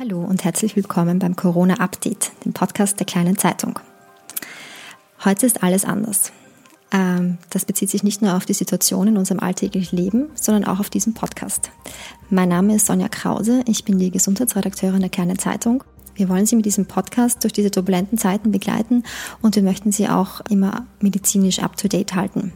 Hallo und herzlich willkommen beim Corona Update, dem Podcast der kleinen Zeitung. Heute ist alles anders. Ähm, das bezieht sich nicht nur auf die Situation in unserem alltäglichen Leben, sondern auch auf diesen Podcast. Mein Name ist Sonja Krause, ich bin die Gesundheitsredakteurin der kleinen Zeitung. Wir wollen Sie mit diesem Podcast durch diese turbulenten Zeiten begleiten und wir möchten Sie auch immer medizinisch up-to-date halten.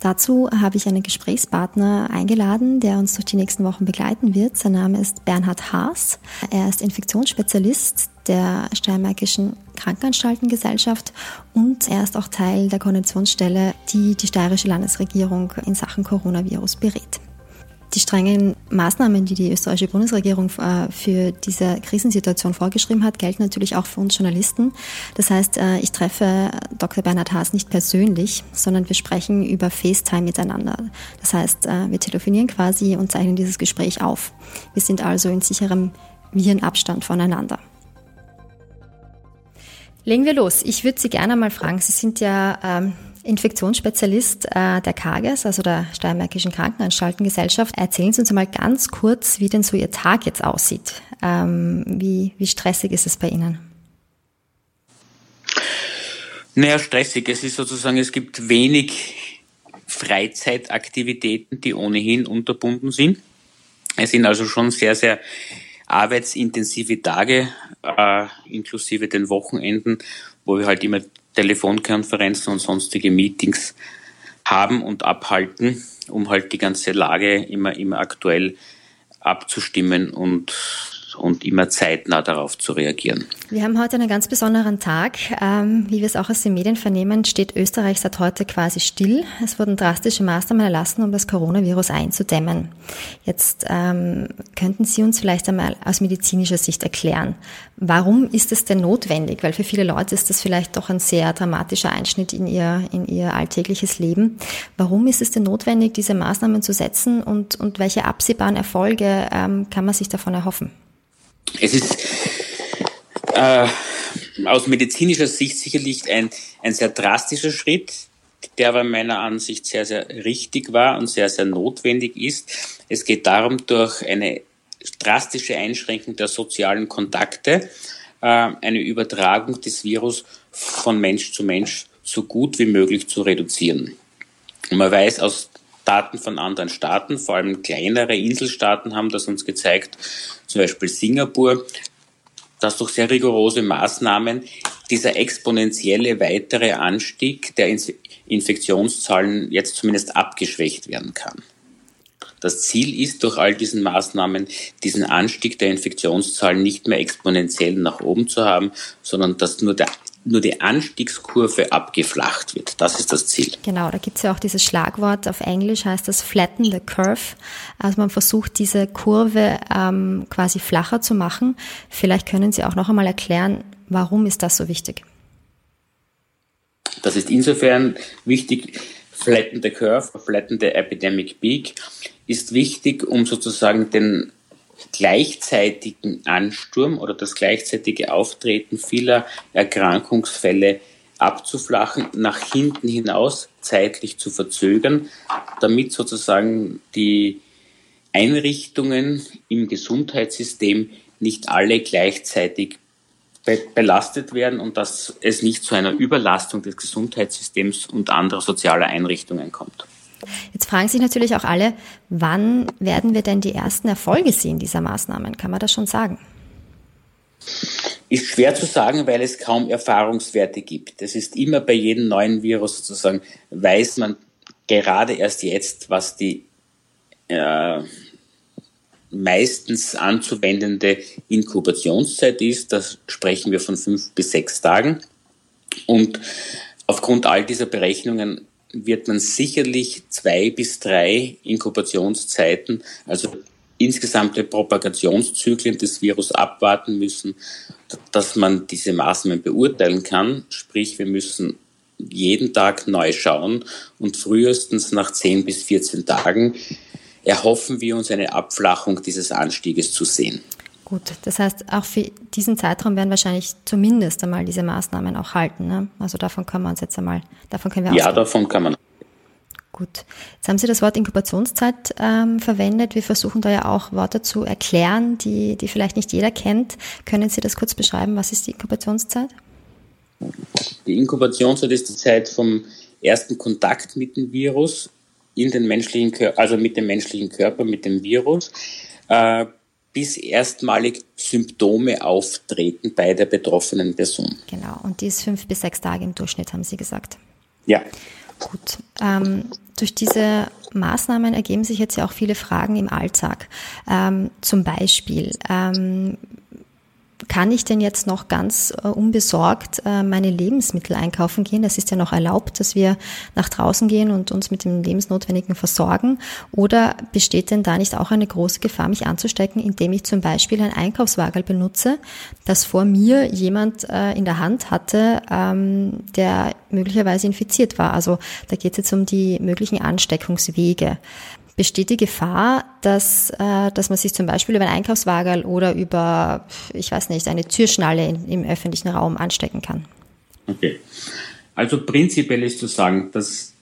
Dazu habe ich einen Gesprächspartner eingeladen, der uns durch die nächsten Wochen begleiten wird. Sein Name ist Bernhard Haas. Er ist Infektionsspezialist der Steiermärkischen Krankenanstaltengesellschaft und er ist auch Teil der Koordinationsstelle, die die steirische Landesregierung in Sachen Coronavirus berät. Die strengen Maßnahmen, die die österreichische Bundesregierung äh, für diese Krisensituation vorgeschrieben hat, gelten natürlich auch für uns Journalisten. Das heißt, äh, ich treffe Dr. Bernhard Haas nicht persönlich, sondern wir sprechen über FaceTime miteinander. Das heißt, äh, wir telefonieren quasi und zeichnen dieses Gespräch auf. Wir sind also in sicherem Virenabstand voneinander. Legen wir los. Ich würde Sie gerne mal fragen, Sie sind ja ähm, Infektionsspezialist äh, der KAGES, also der Steiermärkischen Krankenanstaltengesellschaft. Erzählen Sie uns mal ganz kurz, wie denn so Ihr Tag jetzt aussieht. Ähm, wie, wie stressig ist es bei Ihnen? Naja, stressig. Es ist sozusagen, es gibt wenig Freizeitaktivitäten, die ohnehin unterbunden sind. Es sind also schon sehr, sehr arbeitsintensive Tage, äh, inklusive den Wochenenden, wo wir halt immer Telefonkonferenzen und sonstige Meetings haben und abhalten, um halt die ganze Lage immer, immer aktuell abzustimmen und und immer zeitnah darauf zu reagieren. Wir haben heute einen ganz besonderen Tag. Ähm, wie wir es auch aus den Medien vernehmen, steht Österreich seit heute quasi still. Es wurden drastische Maßnahmen erlassen, um das Coronavirus einzudämmen. Jetzt ähm, könnten Sie uns vielleicht einmal aus medizinischer Sicht erklären, warum ist es denn notwendig? Weil für viele Leute ist das vielleicht doch ein sehr dramatischer Einschnitt in ihr, in ihr alltägliches Leben. Warum ist es denn notwendig, diese Maßnahmen zu setzen und, und welche absehbaren Erfolge ähm, kann man sich davon erhoffen? Es ist äh, aus medizinischer Sicht sicherlich ein, ein sehr drastischer Schritt, der aber meiner Ansicht sehr, sehr richtig war und sehr, sehr notwendig ist. Es geht darum, durch eine drastische Einschränkung der sozialen Kontakte äh, eine Übertragung des Virus von Mensch zu Mensch so gut wie möglich zu reduzieren. Und man weiß aus Daten von anderen Staaten, vor allem kleinere Inselstaaten haben das uns gezeigt, zum Beispiel Singapur, dass durch sehr rigorose Maßnahmen dieser exponentielle weitere Anstieg der Infektionszahlen jetzt zumindest abgeschwächt werden kann. Das Ziel ist, durch all diesen Maßnahmen diesen Anstieg der Infektionszahlen nicht mehr exponentiell nach oben zu haben, sondern dass nur der nur die Anstiegskurve abgeflacht wird. Das ist das Ziel. Genau, da gibt es ja auch dieses Schlagwort auf Englisch, heißt das Flatten the Curve. Also man versucht diese Kurve ähm, quasi flacher zu machen. Vielleicht können Sie auch noch einmal erklären, warum ist das so wichtig? Das ist insofern wichtig, Flatten the Curve, Flatten the Epidemic Peak, ist wichtig, um sozusagen den gleichzeitigen Ansturm oder das gleichzeitige Auftreten vieler Erkrankungsfälle abzuflachen, nach hinten hinaus zeitlich zu verzögern, damit sozusagen die Einrichtungen im Gesundheitssystem nicht alle gleichzeitig belastet werden und dass es nicht zu einer Überlastung des Gesundheitssystems und anderer sozialer Einrichtungen kommt. Jetzt fragen sich natürlich auch alle, wann werden wir denn die ersten Erfolge sehen dieser Maßnahmen? Kann man das schon sagen? Ist schwer zu sagen, weil es kaum Erfahrungswerte gibt. Es ist immer bei jedem neuen Virus sozusagen, weiß man gerade erst jetzt, was die äh, meistens anzuwendende Inkubationszeit ist. Da sprechen wir von fünf bis sechs Tagen. Und aufgrund all dieser Berechnungen wird man sicherlich zwei bis drei Inkubationszeiten, also insgesamte Propagationszyklen des Virus abwarten müssen, dass man diese Maßnahmen beurteilen kann. Sprich, wir müssen jeden Tag neu schauen und frühestens nach 10 bis 14 Tagen erhoffen wir uns eine Abflachung dieses Anstieges zu sehen. Gut, das heißt, auch für diesen Zeitraum werden wahrscheinlich zumindest einmal diese Maßnahmen auch halten. Ne? Also davon können wir uns jetzt einmal, davon können wir Ja, davon kann man. Gut. Jetzt haben Sie das Wort Inkubationszeit ähm, verwendet. Wir versuchen da ja auch Worte zu erklären, die, die vielleicht nicht jeder kennt. Können Sie das kurz beschreiben? Was ist die Inkubationszeit? Die Inkubationszeit ist die Zeit vom ersten Kontakt mit dem Virus in den menschlichen Körper, also mit dem menschlichen Körper, mit dem Virus, äh, bis erstmalig Symptome auftreten bei der betroffenen Person. Genau, und die ist fünf bis sechs Tage im Durchschnitt, haben Sie gesagt. Ja. Gut. Ähm, durch diese Maßnahmen ergeben sich jetzt ja auch viele Fragen im Alltag. Ähm, zum Beispiel, ähm, kann ich denn jetzt noch ganz äh, unbesorgt äh, meine Lebensmittel einkaufen gehen? Das ist ja noch erlaubt, dass wir nach draußen gehen und uns mit dem Lebensnotwendigen versorgen. Oder besteht denn da nicht auch eine große Gefahr, mich anzustecken, indem ich zum Beispiel ein Einkaufswagen benutze, das vor mir jemand äh, in der Hand hatte, ähm, der möglicherweise infiziert war? Also da geht es jetzt um die möglichen Ansteckungswege besteht die Gefahr, dass, äh, dass man sich zum Beispiel über einen Einkaufswagen oder über, ich weiß nicht, eine Türschnalle in, im öffentlichen Raum anstecken kann? Okay. Also prinzipiell ist zu sagen, dass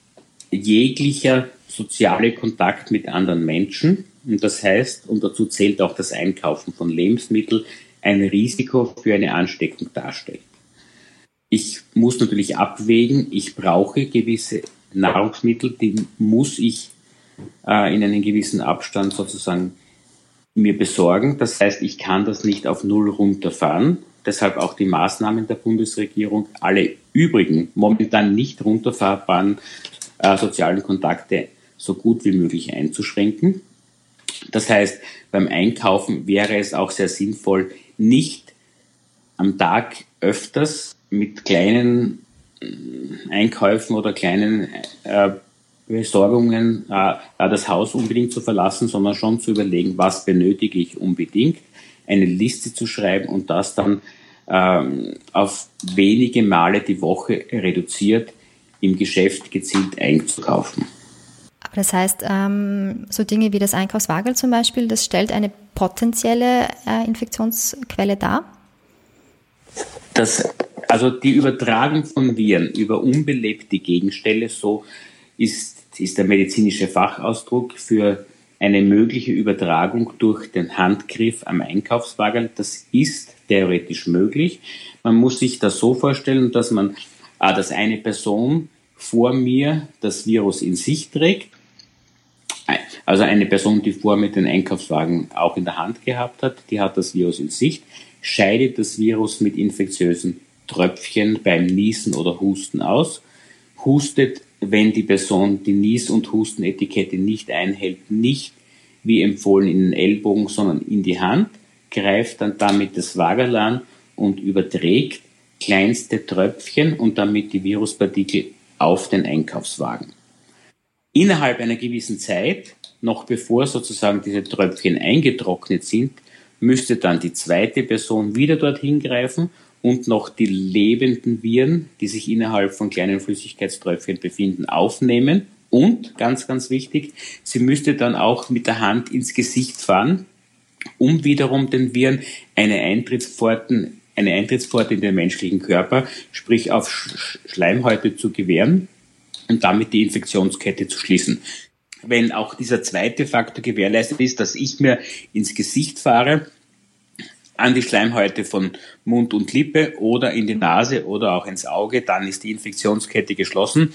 jeglicher soziale Kontakt mit anderen Menschen, und das heißt, und dazu zählt auch das Einkaufen von Lebensmitteln, ein Risiko für eine Ansteckung darstellt. Ich muss natürlich abwägen, ich brauche gewisse Nahrungsmittel, die muss ich äh, in einem gewissen Abstand sozusagen mir besorgen. Das heißt, ich kann das nicht auf Null runterfahren. Deshalb auch die Maßnahmen der Bundesregierung, alle übrigen momentan nicht runterfahrbaren äh, sozialen Kontakte so gut wie möglich einzuschränken. Das heißt, beim Einkaufen wäre es auch sehr sinnvoll, nicht am Tag öfters mit kleinen äh, Einkäufen oder kleinen äh, Besorgungen äh, das Haus unbedingt zu verlassen, sondern schon zu überlegen, was benötige ich unbedingt, eine Liste zu schreiben und das dann ähm, auf wenige Male die Woche reduziert im Geschäft gezielt einzukaufen. Aber das heißt, ähm, so Dinge wie das Einkaufswagel zum Beispiel, das stellt eine potenzielle äh, Infektionsquelle dar? Das, also die Übertragung von Viren über unbelebte Gegenstände, so ist ist der medizinische Fachausdruck für eine mögliche Übertragung durch den Handgriff am Einkaufswagen. Das ist theoretisch möglich. Man muss sich das so vorstellen, dass man, ah, dass eine Person vor mir das Virus in sich trägt. Also eine Person, die vor mir den Einkaufswagen auch in der Hand gehabt hat, die hat das Virus in Sicht, scheidet das Virus mit infektiösen Tröpfchen beim Niesen oder Husten aus, hustet wenn die Person die Nies- und Hustenetikette nicht einhält, nicht wie empfohlen in den Ellbogen, sondern in die Hand, greift dann damit das Wagerl an und überträgt kleinste Tröpfchen und damit die Viruspartikel auf den Einkaufswagen. Innerhalb einer gewissen Zeit, noch bevor sozusagen diese Tröpfchen eingetrocknet sind, müsste dann die zweite Person wieder dorthin greifen und noch die lebenden Viren, die sich innerhalb von kleinen Flüssigkeitströpfchen befinden, aufnehmen. Und, ganz, ganz wichtig, sie müsste dann auch mit der Hand ins Gesicht fahren, um wiederum den Viren eine Eintrittspforten eine Eintrittspforte in den menschlichen Körper, sprich auf Schleimhäute zu gewähren und damit die Infektionskette zu schließen. Wenn auch dieser zweite Faktor gewährleistet ist, dass ich mir ins Gesicht fahre, an die Schleimhäute von Mund und Lippe oder in die Nase oder auch ins Auge, dann ist die Infektionskette geschlossen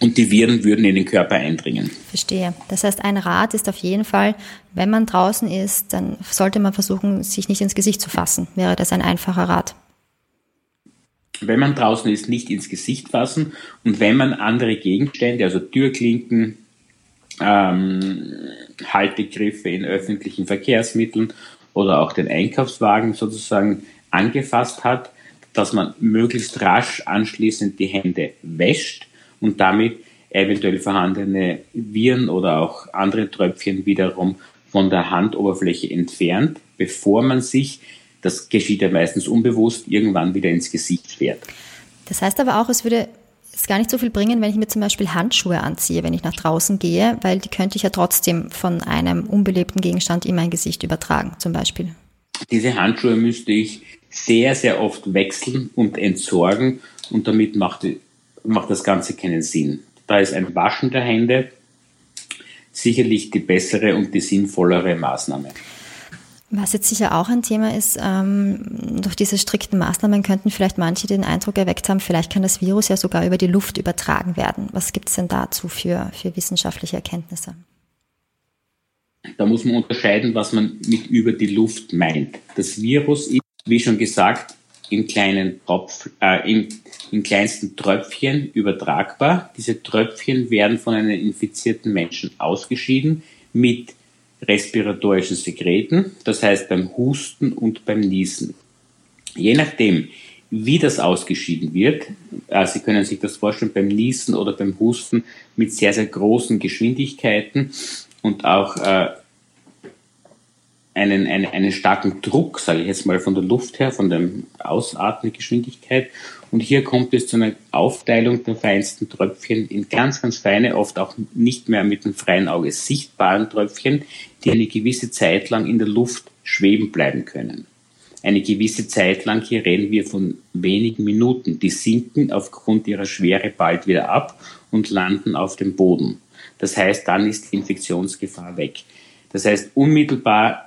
und die Viren würden in den Körper eindringen. Verstehe. Das heißt, ein Rat ist auf jeden Fall, wenn man draußen ist, dann sollte man versuchen, sich nicht ins Gesicht zu fassen. Wäre das ein einfacher Rat? Wenn man draußen ist, nicht ins Gesicht fassen und wenn man andere Gegenstände, also Türklinken, ähm, Haltegriffe in öffentlichen Verkehrsmitteln oder auch den Einkaufswagen sozusagen angefasst hat, dass man möglichst rasch anschließend die Hände wäscht und damit eventuell vorhandene Viren oder auch andere Tröpfchen wiederum von der Handoberfläche entfernt, bevor man sich, das geschieht ja meistens unbewusst, irgendwann wieder ins Gesicht fährt. Das heißt aber auch, es würde es gar nicht so viel bringen, wenn ich mir zum Beispiel Handschuhe anziehe, wenn ich nach draußen gehe, weil die könnte ich ja trotzdem von einem unbelebten Gegenstand in mein Gesicht übertragen, zum Beispiel. Diese Handschuhe müsste ich sehr, sehr oft wechseln und entsorgen und damit macht, macht das Ganze keinen Sinn. Da ist ein Waschen der Hände sicherlich die bessere und die sinnvollere Maßnahme. Was jetzt sicher auch ein Thema ist, ähm, durch diese strikten Maßnahmen könnten vielleicht manche den Eindruck erweckt haben, vielleicht kann das Virus ja sogar über die Luft übertragen werden. Was gibt es denn dazu für, für wissenschaftliche Erkenntnisse? Da muss man unterscheiden, was man mit über die Luft meint. Das Virus ist, wie schon gesagt, in kleinen Tropf, äh, in, in kleinsten Tröpfchen übertragbar. Diese Tröpfchen werden von einem infizierten Menschen ausgeschieden mit respiratorischen Sekreten, das heißt beim Husten und beim Niesen. Je nachdem, wie das ausgeschieden wird, äh, Sie können sich das vorstellen, beim Niesen oder beim Husten mit sehr, sehr großen Geschwindigkeiten und auch äh, einen, einen, einen starken Druck, sage ich jetzt mal, von der Luft her, von der Ausatmegeschwindigkeit. Und hier kommt es zu einer Aufteilung der feinsten Tröpfchen in ganz, ganz feine, oft auch nicht mehr mit dem freien Auge sichtbaren Tröpfchen, die eine gewisse Zeit lang in der Luft schweben bleiben können. Eine gewisse Zeit lang, hier reden wir von wenigen Minuten, die sinken aufgrund ihrer Schwere bald wieder ab und landen auf dem Boden. Das heißt, dann ist die Infektionsgefahr weg. Das heißt, unmittelbar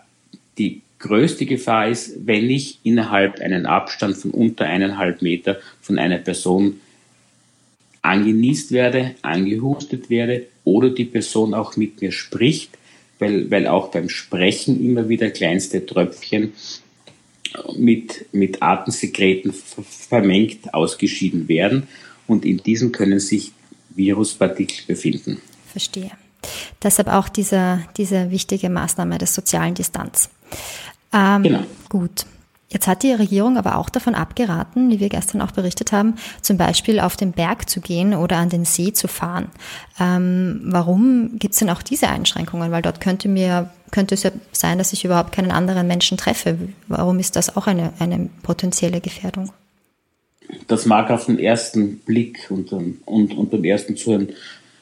die größte Gefahr ist, wenn ich innerhalb einen Abstand von unter eineinhalb Meter von einer Person angenießt werde, angehustet werde oder die Person auch mit mir spricht, weil, weil auch beim Sprechen immer wieder kleinste Tröpfchen mit, mit Atemsekreten vermengt ausgeschieden werden und in diesen können sich Viruspartikel befinden. Verstehe. Deshalb auch diese, diese wichtige Maßnahme der sozialen Distanz. Ähm, genau. Gut. Jetzt hat die Regierung aber auch davon abgeraten, wie wir gestern auch berichtet haben, zum Beispiel auf den Berg zu gehen oder an den See zu fahren. Ähm, warum gibt es denn auch diese Einschränkungen? Weil dort könnte mir könnte es ja sein, dass ich überhaupt keinen anderen Menschen treffe. Warum ist das auch eine, eine potenzielle Gefährdung? Das mag auf den ersten Blick und, und, und beim ersten Zuhören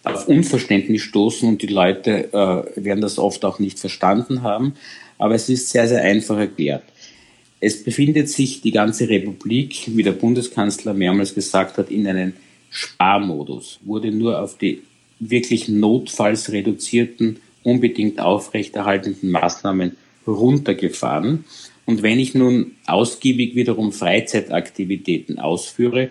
auf Unverständnis stoßen und die Leute äh, werden das oft auch nicht verstanden haben aber es ist sehr, sehr einfach erklärt. Es befindet sich die ganze Republik, wie der Bundeskanzler mehrmals gesagt hat, in einem Sparmodus, wurde nur auf die wirklich notfalls reduzierten, unbedingt aufrechterhaltenden Maßnahmen runtergefahren. Und wenn ich nun ausgiebig wiederum Freizeitaktivitäten ausführe,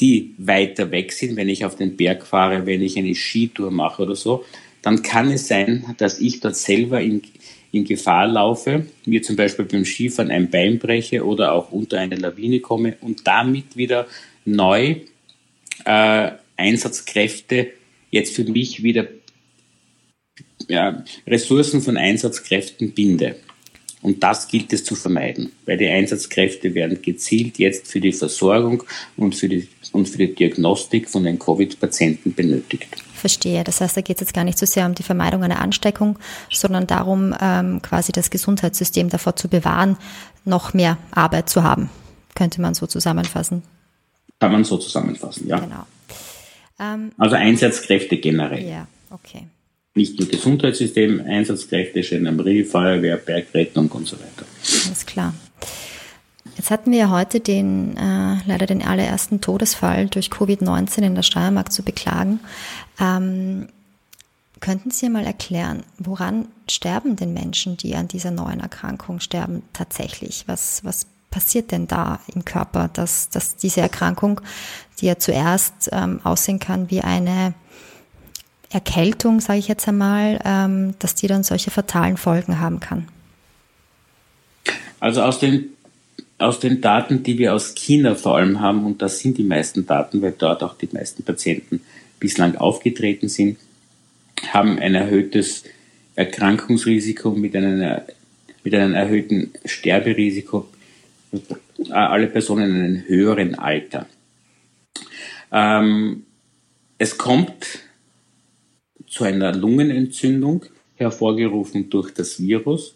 die weiter weg sind, wenn ich auf den Berg fahre, wenn ich eine Skitour mache oder so, dann kann es sein, dass ich dort selber in, in Gefahr laufe, mir zum Beispiel beim Skifahren ein Bein breche oder auch unter eine Lawine komme und damit wieder neu äh, Einsatzkräfte jetzt für mich wieder ja, Ressourcen von Einsatzkräften binde. Und das gilt es zu vermeiden, weil die Einsatzkräfte werden gezielt jetzt für die Versorgung und für die, und für die Diagnostik von den Covid-Patienten benötigt. Verstehe. Das heißt, da geht es jetzt gar nicht so sehr um die Vermeidung einer Ansteckung, sondern darum, ähm, quasi das Gesundheitssystem davor zu bewahren, noch mehr Arbeit zu haben. Könnte man so zusammenfassen. Kann man so zusammenfassen, ja. Genau. Ähm, also Einsatzkräfte generell. Ja, okay. Nicht nur Gesundheitssystem, Einsatzkräfte, Gendarmerie, Feuerwehr, Bergrettung und so weiter. Alles klar. Jetzt hatten wir ja heute den, äh, leider den allerersten Todesfall durch Covid-19 in der Steiermark zu beklagen. Ähm, könnten Sie mal erklären, woran sterben denn Menschen, die an dieser neuen Erkrankung sterben, tatsächlich? Was, was passiert denn da im Körper, dass, dass diese Erkrankung, die ja zuerst ähm, aussehen kann wie eine Erkältung, sage ich jetzt einmal, ähm, dass die dann solche fatalen Folgen haben kann? Also aus den aus den Daten, die wir aus China vor allem haben, und das sind die meisten Daten, weil dort auch die meisten Patienten bislang aufgetreten sind, haben ein erhöhtes Erkrankungsrisiko mit, einer, mit einem erhöhten Sterberisiko, alle Personen in einem höheren Alter. Ähm, es kommt zu einer Lungenentzündung, hervorgerufen durch das Virus.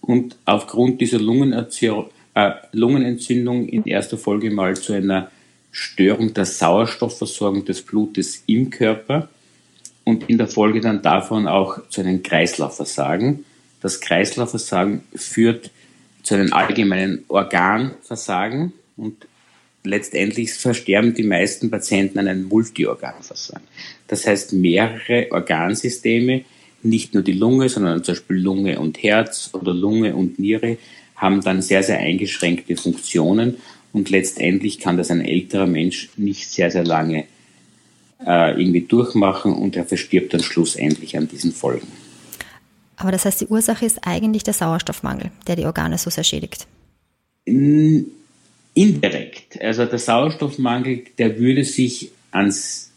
Und aufgrund dieser Lungenentzündung äh, Lungenentzündung in erster Folge mal zu einer Störung der Sauerstoffversorgung des Blutes im Körper und in der Folge dann davon auch zu einem Kreislaufversagen. Das Kreislaufversagen führt zu einem allgemeinen Organversagen und letztendlich versterben die meisten Patienten an einem Multiorganversagen. Das heißt mehrere Organsysteme, nicht nur die Lunge, sondern zum Beispiel Lunge und Herz oder Lunge und Niere haben dann sehr, sehr eingeschränkte Funktionen und letztendlich kann das ein älterer Mensch nicht sehr, sehr lange äh, irgendwie durchmachen und er verstirbt dann schlussendlich an diesen Folgen. Aber das heißt, die Ursache ist eigentlich der Sauerstoffmangel, der die Organe so sehr schädigt. Indirekt. Also der Sauerstoffmangel, der würde sich ans,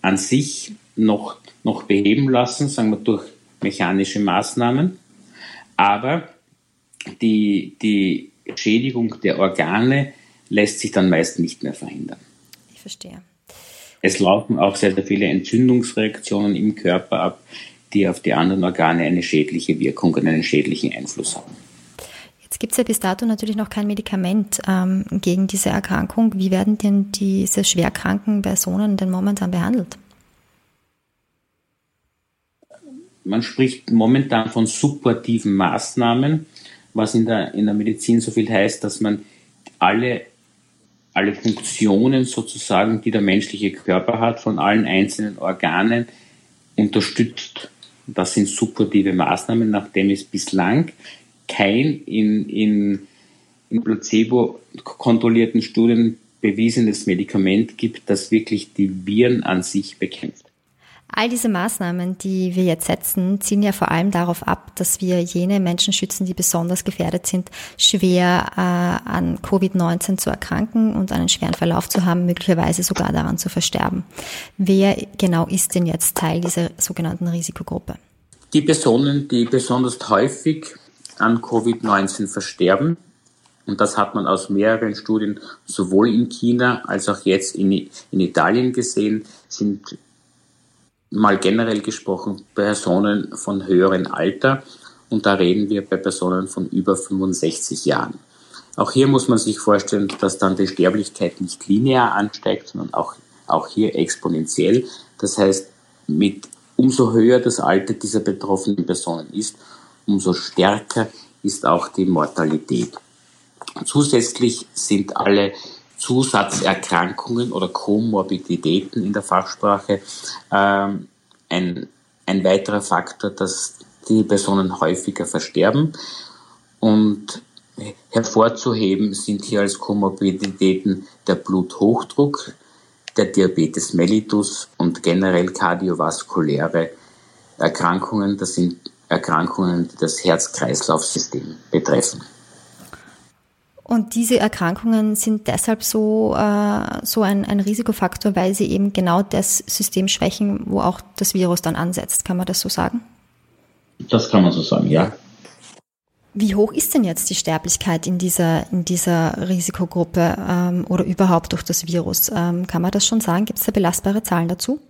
an sich noch, noch beheben lassen, sagen wir durch mechanische Maßnahmen. Aber die, die Schädigung der Organe lässt sich dann meist nicht mehr verhindern. Ich verstehe. Es laufen auch sehr, sehr viele Entzündungsreaktionen im Körper ab, die auf die anderen Organe eine schädliche Wirkung und einen schädlichen Einfluss haben. Jetzt gibt es ja bis dato natürlich noch kein Medikament ähm, gegen diese Erkrankung. Wie werden denn diese schwerkranken Personen denn momentan behandelt? Man spricht momentan von supportiven Maßnahmen, was in der, in der Medizin so viel heißt, dass man alle, alle Funktionen sozusagen, die der menschliche Körper hat, von allen einzelnen Organen unterstützt. Das sind supportive Maßnahmen, nachdem es bislang kein in, in, in Placebo kontrollierten Studien bewiesenes Medikament gibt, das wirklich die Viren an sich bekämpft. All diese Maßnahmen, die wir jetzt setzen, zielen ja vor allem darauf ab, dass wir jene Menschen schützen, die besonders gefährdet sind, schwer äh, an Covid-19 zu erkranken und einen schweren Verlauf zu haben, möglicherweise sogar daran zu versterben. Wer genau ist denn jetzt Teil dieser sogenannten Risikogruppe? Die Personen, die besonders häufig an Covid-19 versterben, und das hat man aus mehreren Studien sowohl in China als auch jetzt in, in Italien gesehen, sind mal generell gesprochen Personen von höherem Alter und da reden wir bei Personen von über 65 Jahren. Auch hier muss man sich vorstellen, dass dann die Sterblichkeit nicht linear ansteigt, sondern auch, auch hier exponentiell. Das heißt, mit umso höher das Alter dieser betroffenen Personen ist, umso stärker ist auch die Mortalität. Zusätzlich sind alle Zusatzerkrankungen oder Komorbiditäten in der Fachsprache ähm, ein, ein weiterer Faktor, dass die Personen häufiger versterben. Und hervorzuheben sind hier als Komorbiditäten der Bluthochdruck, der Diabetes mellitus und generell kardiovaskuläre Erkrankungen. Das sind Erkrankungen, die das Herz-Kreislauf-System betreffen. Und diese Erkrankungen sind deshalb so, äh, so ein, ein Risikofaktor, weil sie eben genau das System schwächen, wo auch das Virus dann ansetzt. Kann man das so sagen? Das kann man so sagen, ja. Wie hoch ist denn jetzt die Sterblichkeit in dieser, in dieser Risikogruppe ähm, oder überhaupt durch das Virus? Ähm, kann man das schon sagen? Gibt es da belastbare Zahlen dazu?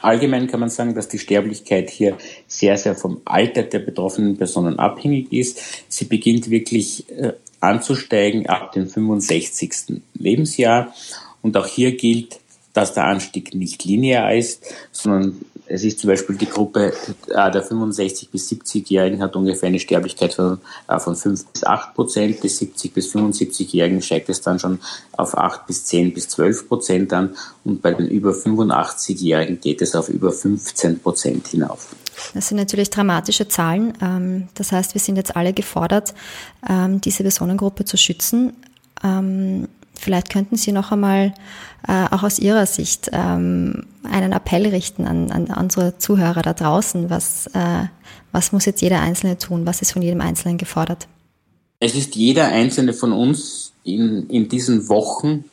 Allgemein kann man sagen, dass die Sterblichkeit hier sehr, sehr vom Alter der betroffenen Personen abhängig ist. Sie beginnt wirklich äh, anzusteigen ab dem 65. Lebensjahr. Und auch hier gilt, dass der Anstieg nicht linear ist, sondern es ist zum Beispiel die Gruppe äh, der 65 bis 70-Jährigen hat ungefähr eine Sterblichkeit von, äh, von 5 bis 8 Prozent. Die 70 bis 75-Jährigen steigt es dann schon auf 8 bis 10 bis 12 Prozent an. Und bei den über 85-Jährigen geht es auf über 15 Prozent hinauf. Das sind natürlich dramatische Zahlen. Ähm, das heißt, wir sind jetzt alle gefordert, ähm, diese Personengruppe zu schützen. Vielleicht könnten Sie noch einmal äh, auch aus Ihrer Sicht ähm, einen Appell richten an, an unsere Zuhörer da draußen. Was, äh, was muss jetzt jeder Einzelne tun? Was ist von jedem Einzelnen gefordert? Es ist jeder Einzelne von uns in, in diesen Wochen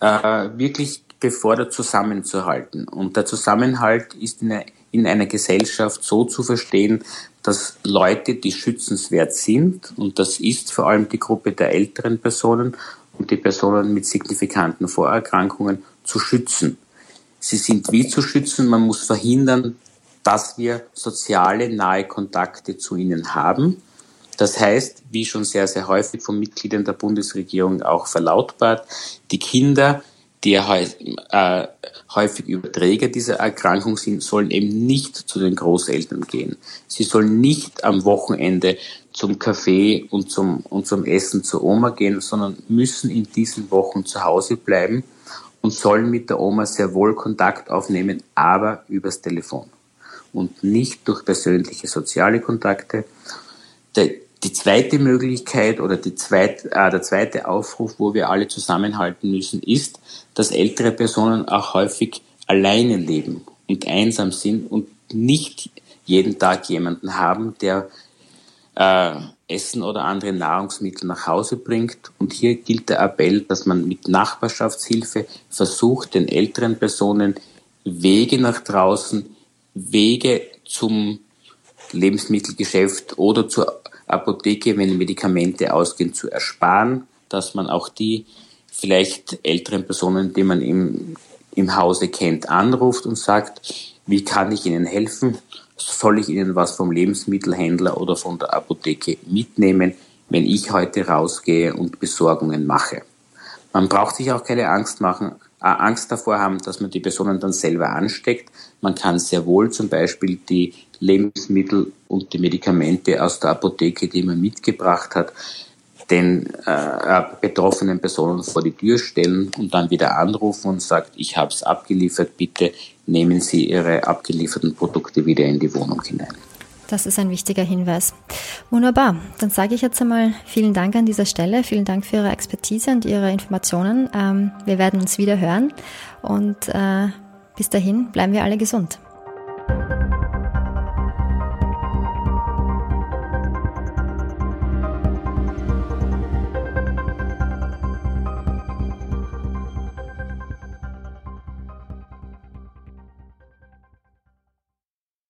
äh, wirklich gefordert, zusammenzuhalten. Und der Zusammenhalt ist in, eine, in einer Gesellschaft so zu verstehen, dass Leute, die schützenswert sind, und das ist vor allem die Gruppe der älteren Personen, und die Personen mit signifikanten Vorerkrankungen zu schützen. Sie sind wie zu schützen? Man muss verhindern, dass wir soziale nahe Kontakte zu ihnen haben. Das heißt, wie schon sehr, sehr häufig von Mitgliedern der Bundesregierung auch verlautbart, die Kinder, die äh, häufig Überträger dieser Erkrankung sind, sollen eben nicht zu den Großeltern gehen. Sie sollen nicht am Wochenende zum Kaffee und zum, und zum Essen zur Oma gehen, sondern müssen in diesen Wochen zu Hause bleiben und sollen mit der Oma sehr wohl Kontakt aufnehmen, aber übers Telefon und nicht durch persönliche soziale Kontakte. Der, die zweite Möglichkeit oder die zweit, äh, der zweite Aufruf, wo wir alle zusammenhalten müssen, ist, dass ältere Personen auch häufig alleine leben und einsam sind und nicht jeden Tag jemanden haben, der äh, Essen oder andere Nahrungsmittel nach Hause bringt. Und hier gilt der Appell, dass man mit Nachbarschaftshilfe versucht, den älteren Personen Wege nach draußen, Wege zum Lebensmittelgeschäft oder zur Apotheke, wenn Medikamente ausgehen, zu ersparen, dass man auch die vielleicht älteren Personen, die man im, im Hause kennt, anruft und sagt, wie kann ich Ihnen helfen? Soll ich Ihnen was vom Lebensmittelhändler oder von der Apotheke mitnehmen, wenn ich heute rausgehe und Besorgungen mache? Man braucht sich auch keine Angst machen, äh, Angst davor haben, dass man die Personen dann selber ansteckt. Man kann sehr wohl zum Beispiel die Lebensmittel und die Medikamente aus der Apotheke, die man mitgebracht hat, den äh, betroffenen Personen vor die Tür stellen und dann wieder anrufen und sagt, ich habe es abgeliefert, bitte nehmen Sie Ihre abgelieferten Produkte wieder in die Wohnung hinein. Das ist ein wichtiger Hinweis. Wunderbar. Dann sage ich jetzt einmal vielen Dank an dieser Stelle. Vielen Dank für Ihre Expertise und Ihre Informationen. Ähm, wir werden uns wieder hören und äh, bis dahin bleiben wir alle gesund.